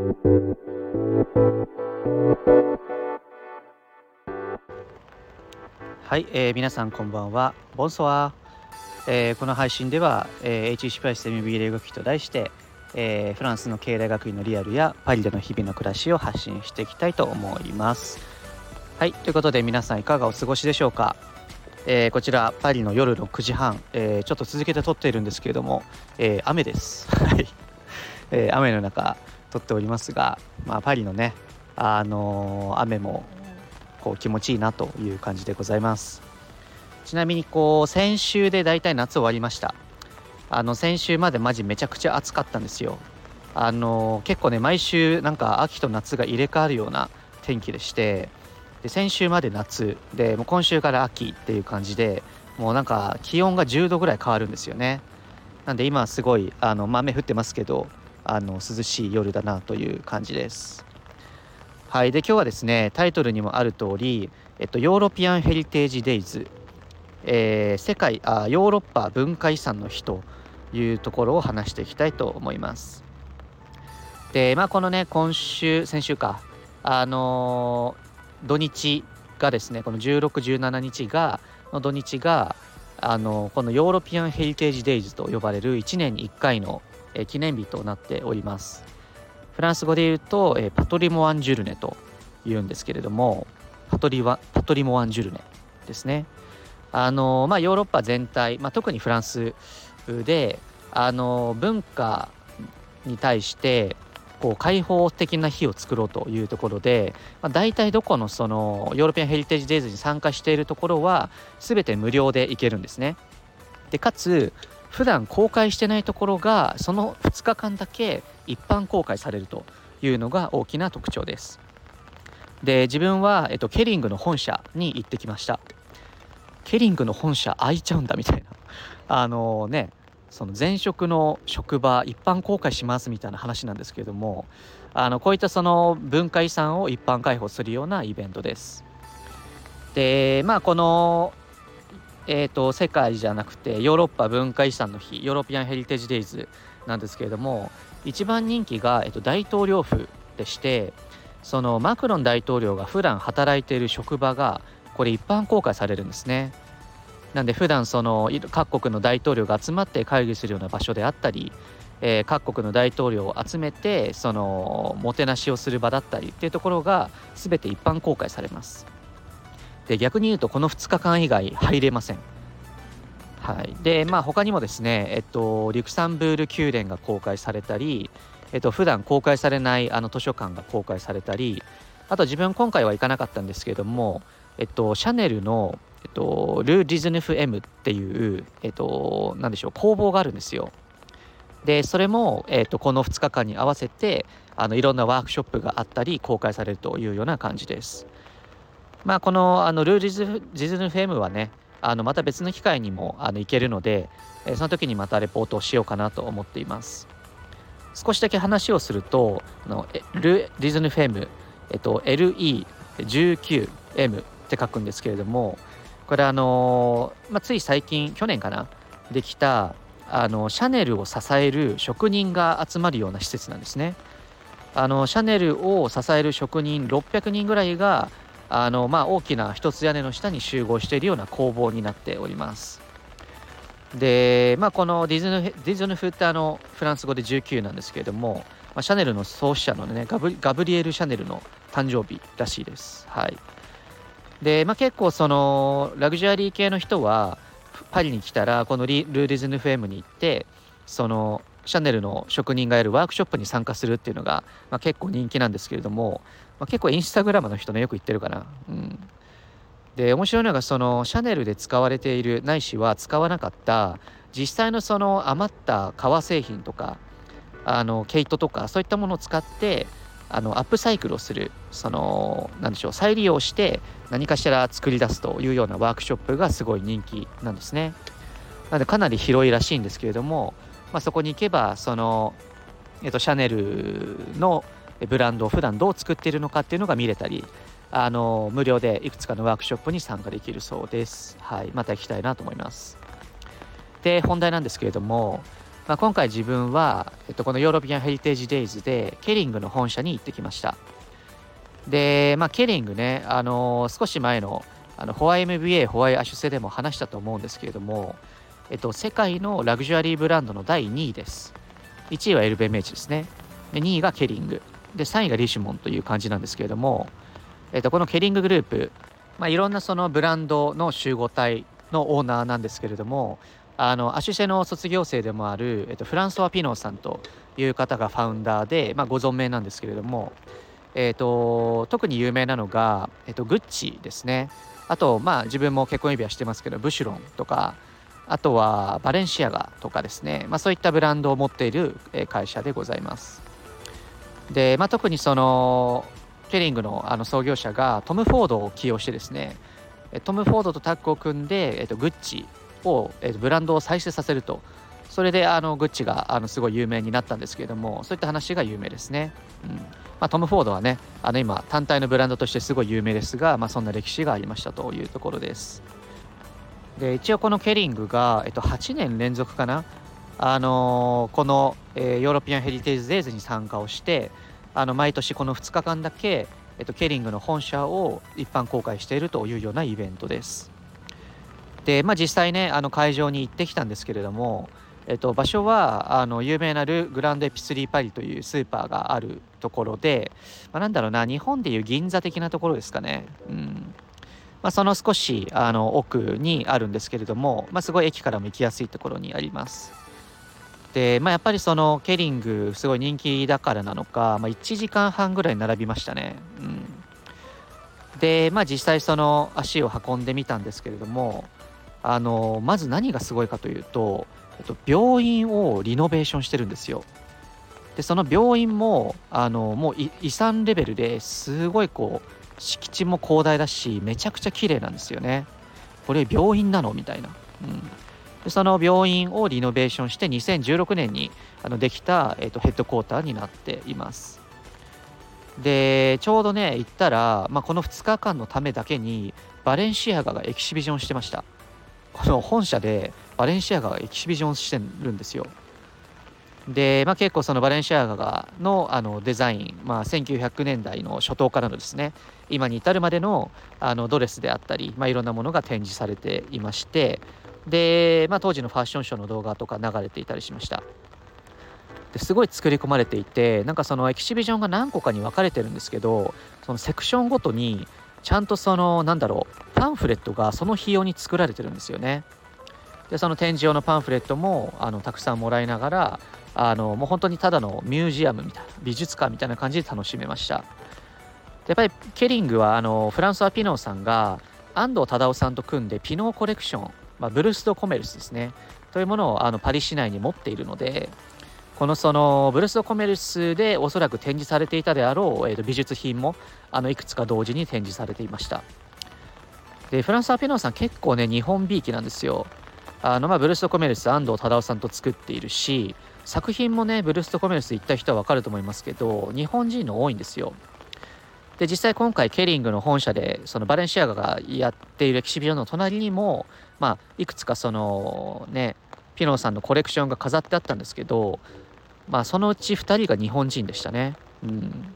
はい、えー、皆さんこんばんは。ボンソワ、えー、この配信では、えー、HC プライス MBA 留学期と題して、えー、フランスの経済学院のリアルやパリでの日々の暮らしを発信していきたいと思います。はい、ということで皆さんいかがお過ごしでしょうか。えー、こちらパリの夜の9時半、えー、ちょっと続けて撮っているんですけれども、えー、雨です。はい、え雨の中撮っておりますが、まあ、パリのね、あの雨もこう気持ちいいなという感じでございます。ちなみにこう先週でだいたい夏終わりました。あの先週までマジめちゃくちゃ暑かったんですよ。あの結構ね毎週なんか秋と夏が入れ替わるような天気でしてで先週まで夏でもう今週から秋っていう感じでもうなんか気温が10度ぐらい変わるんですよねなんで今すごいあの、まあ、雨降ってますけどあの涼しい夜だなという感じです。はい。で今日はですねタイトルにもある通り、えっと、ヨーロピアン・ヘリテージ・デイズ、えー、世界あヨーロッパ文化遺産の日というところを話していきたいと思います。でまあこのね今週先週か。あのー土日がですねこの1617日がの土日があのこのヨーロピアン・ヘリテージ・デイズと呼ばれる1年に1回の、え記念日となっておりますフランス語で言うと、えパトリモアン・ジュルネと言うんですけれどもパトリワパトリモアン・ジュルネですねあのまあヨーロッパ全体、まあ、特にフランスであの文化に対してこう開放的な日を作ろうというところで、まあ、大体どこのそのヨーロピアンヘリテージ・デイズに参加しているところは全て無料で行けるんですね。でかつ普段公開してないところがその2日間だけ一般公開されるというのが大きな特徴です。で自分は、えっと、ケリングの本社に行ってきました。ケリングの本社開いちゃうんだみたいな。あのねその前職の職場一般公開しますみたいな話なんですけれどもあのこういったその文化遺産を一般開放するようなイベントです。でまあこのえーと、世界じゃなくてヨーロッパ文化遺産の日ヨーロピアン・ヘリテージ・デイズなんですけれども一番人気が、えーと大統領府でしてそのマクロン大統領が普段働いている職場がこれ一般公開されるんですね。なんで普段その各国の大統領が集まって会議するような場所であったり、えー、各国の大統領を集めてそのもてなしをする場だったりっていうところが全て一般公開されますで逆に言うとこの2日間以外入れませんはいでまあ他にもですねえっとリュクサンブール宮殿が公開されたりえっと普段公開されないあの図書館が公開されたりあと自分今回は行かなかったんですけれどもえっとシャネルのえっと、ル・ディズヌフ M っていう、えっと、なでしょう、工房があるんですよ。で、それも、えっと、この2日間に合わせて、あのいろんなワークショップがあったり、公開されるというような感じです。まあ、このあのルー・ディズヌフ M はね、あのまた別の機会にもあの行けるので、えその時にまたレポートをしようかなと思っています。少しだけ話をすると、あのル・ディズヌフ M、えっと、LE19M って書くんですけれども、これあのまあ、つい最近去年かなできたあのシャネルを支える職人が集まるような施設なんですね。あのシャネルを支える職人600人ぐらいがあの、まあ、大きな一つ屋根の下に集合しているような工房になっております。で、まあ、このディズヌディズヌフってあのフランス語で19なんですけれども、まあ、シャネルの創始者のねガブガブリエル・シャネルの誕生日らしいです。はいで、まあ、結構そのラグジュアリー系の人はパリに来たらこのリルディズヌフェムに行ってそのシャネルの職人がやるワークショップに参加するっていうのが、まあ、結構人気なんですけれども、まあ、結構インスタグラムの人ねよく言ってるかな。うん、で面白いのがそのシャネルで使われているないしは使わなかった実際のその余った革製品とかあの毛糸とかそういったものを使ってあのアップサイクルをするその何でしょう再利用して何かしら作り出すというようなワークショップがすごい人気なんですね。なのでかなり広いらしいんですけれども、まあ、そこに行けばその、えっと、シャネルのブランドを普段どう作っているのかっていうのが見れたりあの無料でいくつかのワークショップに参加できるそうです。はい、また行きたいなと思います。で本題なんですけれどもまあ、今回自分は、えっと、このヨーロピアンヘリテージデイズでケリングの本社に行ってきましたで、まあ、ケリングね、あの、少し前のあのホワイ MBA ホワイアシュセでも話したと思うんですけれども、えっと、世界のラグジュアリーブランドの第2位です。1位は LVMH ですね。で2位がケリング。で3位がリシュモンという感じなんですけれども、えっと、このケリンググループ、まあ、いろんなそのブランドの集合体のオーナーなんですけれどもあのアシュシェの卒業生でもある、えっと、フランソワ・ピノーさんという方がファウンダーで、まあ、ご存命なんですけれども、えっと、特に有名なのが、えっと、グッチですね。あと、まあ、自分も結婚指輪してますけどブシュロンとかあとはバレンシアガとかですね、まあ、そういったブランドを持っている会社でございます。で、まあ、特にそのケリングのあの創業者がトム・フォードを起用してですね。トム・フォードとタッグを組んで、えっと、グッチを、えー、ブランドを再生させると。それであのグッチがあのすごい有名になったんですけれどもそういった話が有名ですね、うん。まあ、トム・フォードはねあの今単体のブランドとしてすごい有名ですが、まあ、そんな歴史がありましたというところです。で一応このケリングが、えっと、8年連続かな。あのー、この、えー、ヨーロピアンヘリテージ・デイズに参加をしてあの毎年この2日間だけ、えっと、ケリングの本社を一般公開しているというようなイベントです。で、まあ、実際ねあの会場に行ってきたんですけれども、えっと、場所はあの有名なるグランドエピスリーパリというスーパーがあるところで、まあ、なんだろうな日本でいう銀座的なところですかね、うん。まあ、その少しあの奥にあるんですけれども、まあ、すごい駅からも行きやすいところにあります。で、まあ、やっぱりそのケリングすごい人気だからなのか、まあ、1時間半ぐらい並びましたね、うん、で、まあ、実際その足を運んでみたんですけれどもあのまず何がすごいかというと、えっと、病院をリノベーションしてるんですよ。でその病院もあのもう遺産レベルですごいこう敷地も広大だしめちゃくちゃ綺麗なんですよね。これ病院なの？みたいな。うんでその病院をリノベーションして2016年にあのできた、えーと、ヘッドクォーターになっています。でちょうどね行ったら、まあ、この2日間のためだけにバレンシアガがエキシビジョンしてました。この本社でバレンシアガがエキシビジョンしてるんですよ。で、まあ、結構そのバレンシアガのあのデザイン、まあ、1900年代の初頭からのですね今に至るまでのあのドレスであったり、まあ、いろんなものが展示されていましてで、まあ、当時のファッションショーの動画とか流れていたりしましたですごい作り込まれていてなんかそのエキシビジョンが何個かに分かれてるんですけどそのセクションごとにちゃんとそのなんだろうパンフレットがその費用に作られてるんですよね。でその展示用のパンフレットもあのたくさんもらいながらあのもう本当にただのミュージアムみたいな美術館みたいな感じで楽しめました。やっぱりケリングはあのフランソワ・ピノーさんが安藤忠雄さんと組んでピノーコレクション、まあ、ブルース・ド・コメルスですね。というものをあのパリ市内に持っているのでこのそのブルース・ド・コメルスでおそらく展示されていたであろう、えー、と美術品もあのいくつか同時に展示されていました。でフランス・アピノーさん結構ね日本びいきなんですよ。あのまあブルース・ド・コメルス安藤忠雄さんと作っているし作品もねブルース・ド・コメルス行った人は分かると思いますけど日本人の多いんですよ。で実際今回ケリングの本社でそのバレンシアガがやっているエキシビジョンの隣にもまあいくつかそのねピノーさんのコレクションが飾ってあったんですけどまあそのうち2人が日本人でしたね。うん。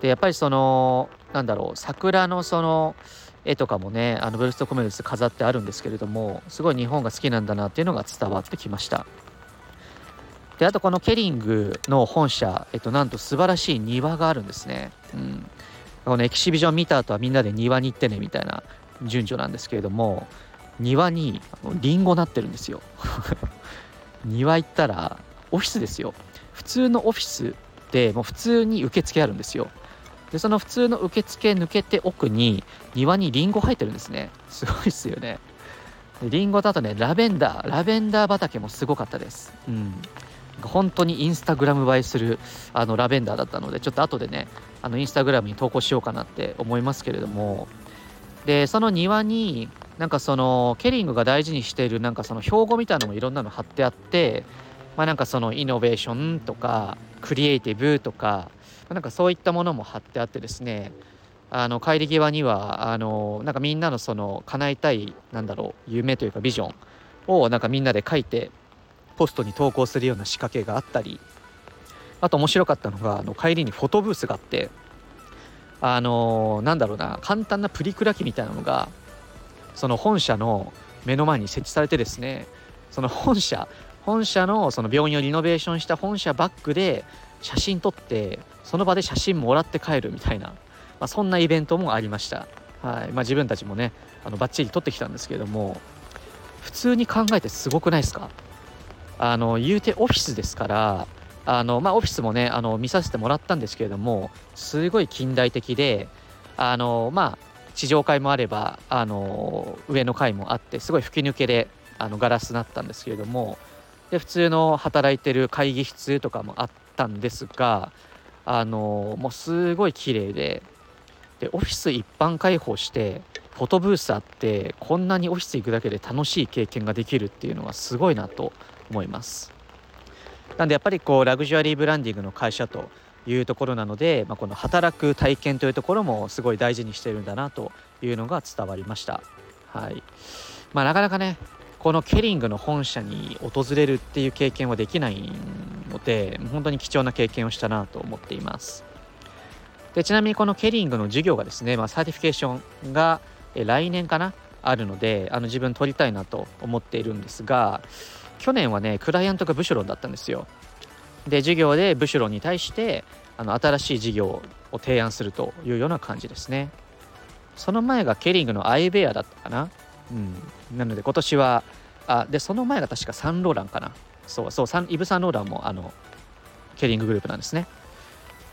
でやっぱりそのなんだろう桜のその絵とかもねあのブルーストコメルス飾ってあるんですけれどもすごい日本が好きなんだなっていうのが伝わってきました。であとこのケリングの本社、えっと、なんと素晴らしい庭があるんですね、うん、このエキシビジョン見た後はみんなで庭に行ってねみたいな順序なんですけれども庭にリンゴなってるんですよ。庭行ったらオフィスですよ。普通のオフィスでもう普通に受付あるんですよ。でその普通の受付抜けて奥に庭にリンゴ生えてるんですね。すごいっすよね。リンゴだとねラベンダー。ラベンダー畑もすごかったです。うん。本当にインスタグラム映えするあのラベンダーだったのでちょっと後でねあのインスタグラムに投稿しようかなって思いますけれども。でその庭になんかそのケリングが大事にしているなんかその標語みたいなのもいろんなの貼ってあってまあなんかそのイノベーションとかクリエイティブとかなんかそういったものも貼ってあってですねあの帰り際にはあのなんかみんなのその叶えたいなんだろう夢というかビジョンをなんかみんなで書いてポストに投稿するような仕掛けがあったりあと面白かったのがあの帰りにフォトブースがあってあの、なんだろうな簡単なプリクラ機みたいなのがその本社の目の前に設置されてですねその本社本社のその病院をリノベーションした本社バックで写真撮ってその場で写真もらって帰るみたいな、まあ、そんなイベントもありました、はい。まあ、自分たちもねあのバッチリ撮ってきたんですけれども普通に考えてすごくないですか？あの言うてオフィスですからあの、まあ、オフィスもねあの見させてもらったんですけれどもすごい近代的であのまあ地上階もあればあの上の階もあってすごい吹き抜けであのガラスだったんですけれどもで普通の働いてる会議室とかもあったんですがあのもうすごい綺麗ででオフィス一般開放してフォトブースあってこんなにオフィス行くだけで楽しい経験ができるっていうのはすごいなと思いますなんでやっぱりこうラグジュアリーブランディングの会社というところなので、まあ、この働く体験というところもすごい大事にしてるんだなというのが伝わりました。はいまあ、なかなかねこのケリングの本社に訪れるっていう経験はできないので本当に貴重な経験をしたなと思っています。でちなみにこのケリングの授業がですね、まあ、 certification が来年かな？あるのであの自分取りたいなと思っているんですが去年はねクライアントがブシュロンだったんですよ。で授業でブシュロンに対してあの新しい事業を提案するというような感じですね。その前がケリングのアイウェアだったかな？うん。なので今年はあでその前が確かサンローランかな。そうそうイブ・サンローランもあのケリンググループなんですね。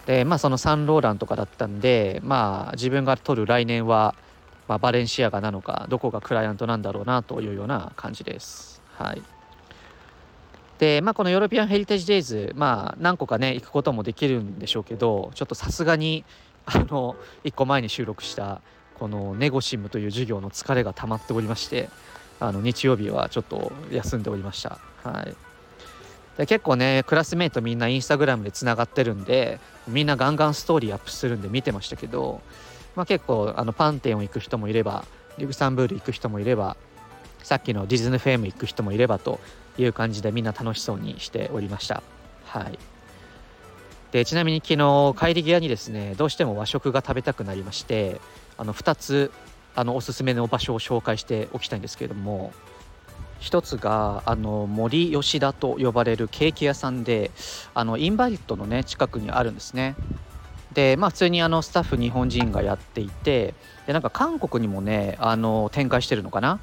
でまあそのサンローランとかだったんでまあ自分が取る来年は、まあ、バレンシアガなのかどこがクライアントなんだろうなというような感じです。はい。で、まあ、このヨーロピアンヘリテージ・デイズ、まあ、何個かね行くこともできるんでしょうけどちょっとさすがにあの1個前に収録したこのネゴシムという授業の疲れが溜まっておりましてあの日曜日はちょっと休んでおりました。はいで結構ねクラスメートみんなインスタグラムでつながってるんでみんなガンガンストーリーアップするんで見てましたけど、まあ、結構あのパンテオン行く人もいればリグサンブール行く人もいればさっきのディズニーフェーム行く人もいればという感じでみんな楽しそうにしておりました。はい。でちなみに昨日帰り際にですねどうしても和食が食べたくなりましてあの2つあのおすすめの場所を紹介しておきたいんですけれども1つがあの森吉田と呼ばれるケーキ屋さんであのインバリットのね近くにあるんですね。でまあ普通にあのスタッフ日本人がやっていてでなんか韓国にもねあの展開してるのかな。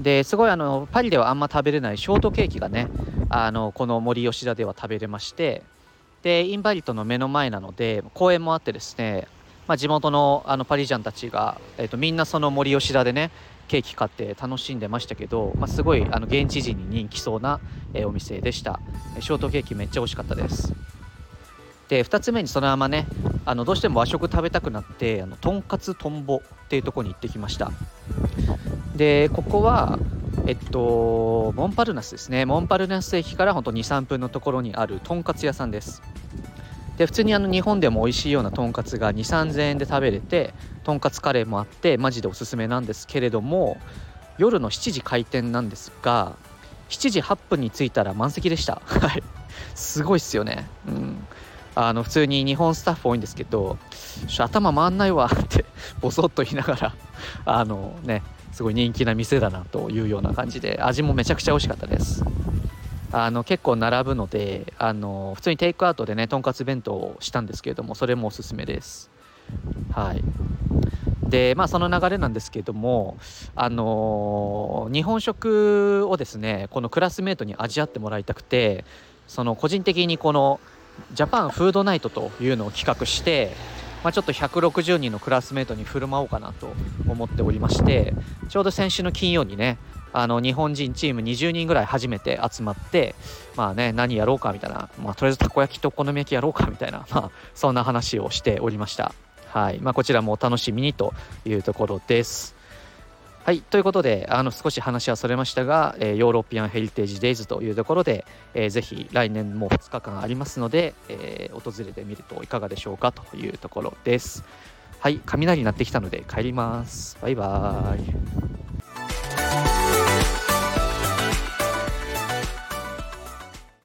ですごいあのパリではあんま食べれないショートケーキがねあのこの森吉田では食べれましてでインバリットの目の前なので公園もあってですね、まあ、地元のあのパリジャンたちが、えーと、みんなその森吉田でねケーキ買って楽しんでましたけど、まあ、すごいあの現地人に人気そうな、えー、お店でした。ショートケーキめっちゃ美味しかったです。で2つ目にそのままねあのどうしても和食食べたくなってあのとんかつとんぼっていうところに行ってきました。でここはえっとモンパルナスですね。モンパルナス駅からほんと23分のところにあるとんかつ屋さんです。で普通にあの日本でも美味しいようなとんかつが2 3 0 0 0円で食べれてとんかつカレーもあってマジでおすすめなんですけれども夜の7時開店なんですが7時8分に着いたら満席でした。すごいっすよね。うん。あの普通に日本スタッフ多いんですけど頭回んないわってボソッと言いながらあのねすごい人気な店だなというような感じで味もめちゃくちゃ美味しかったです。あの結構並ぶのであの普通にテイクアウトでねとんかつ弁当をしたんですけれどもそれもおすすめです。はい。でまあその流れなんですけれどもあの日本食をですねこのクラスメートに味わってもらいたくてその個人的にこのジャパンフードナイトというのを企画して、まあ、ちょっと160人のクラスメートに振る舞おうかなと思っておりましてちょうど先週の金曜にねあの日本人チーム20人ぐらい初めて集まってまあね何やろうかみたいな、まあ、とりあえずたこ焼きとお好み焼きやろうかみたいな、まあ、そんな話をしておりましたはいまあ、こちらもお楽しみにというところですはい、ということであの少し話はそれましたが、えー、ヨーロピアンヘリテージデイズというところで、えー、ぜひ来年も2日間ありますので、えー、訪れてみるといかがでしょうかというところです。はい、雷になってきたので帰ります。バイバーイ。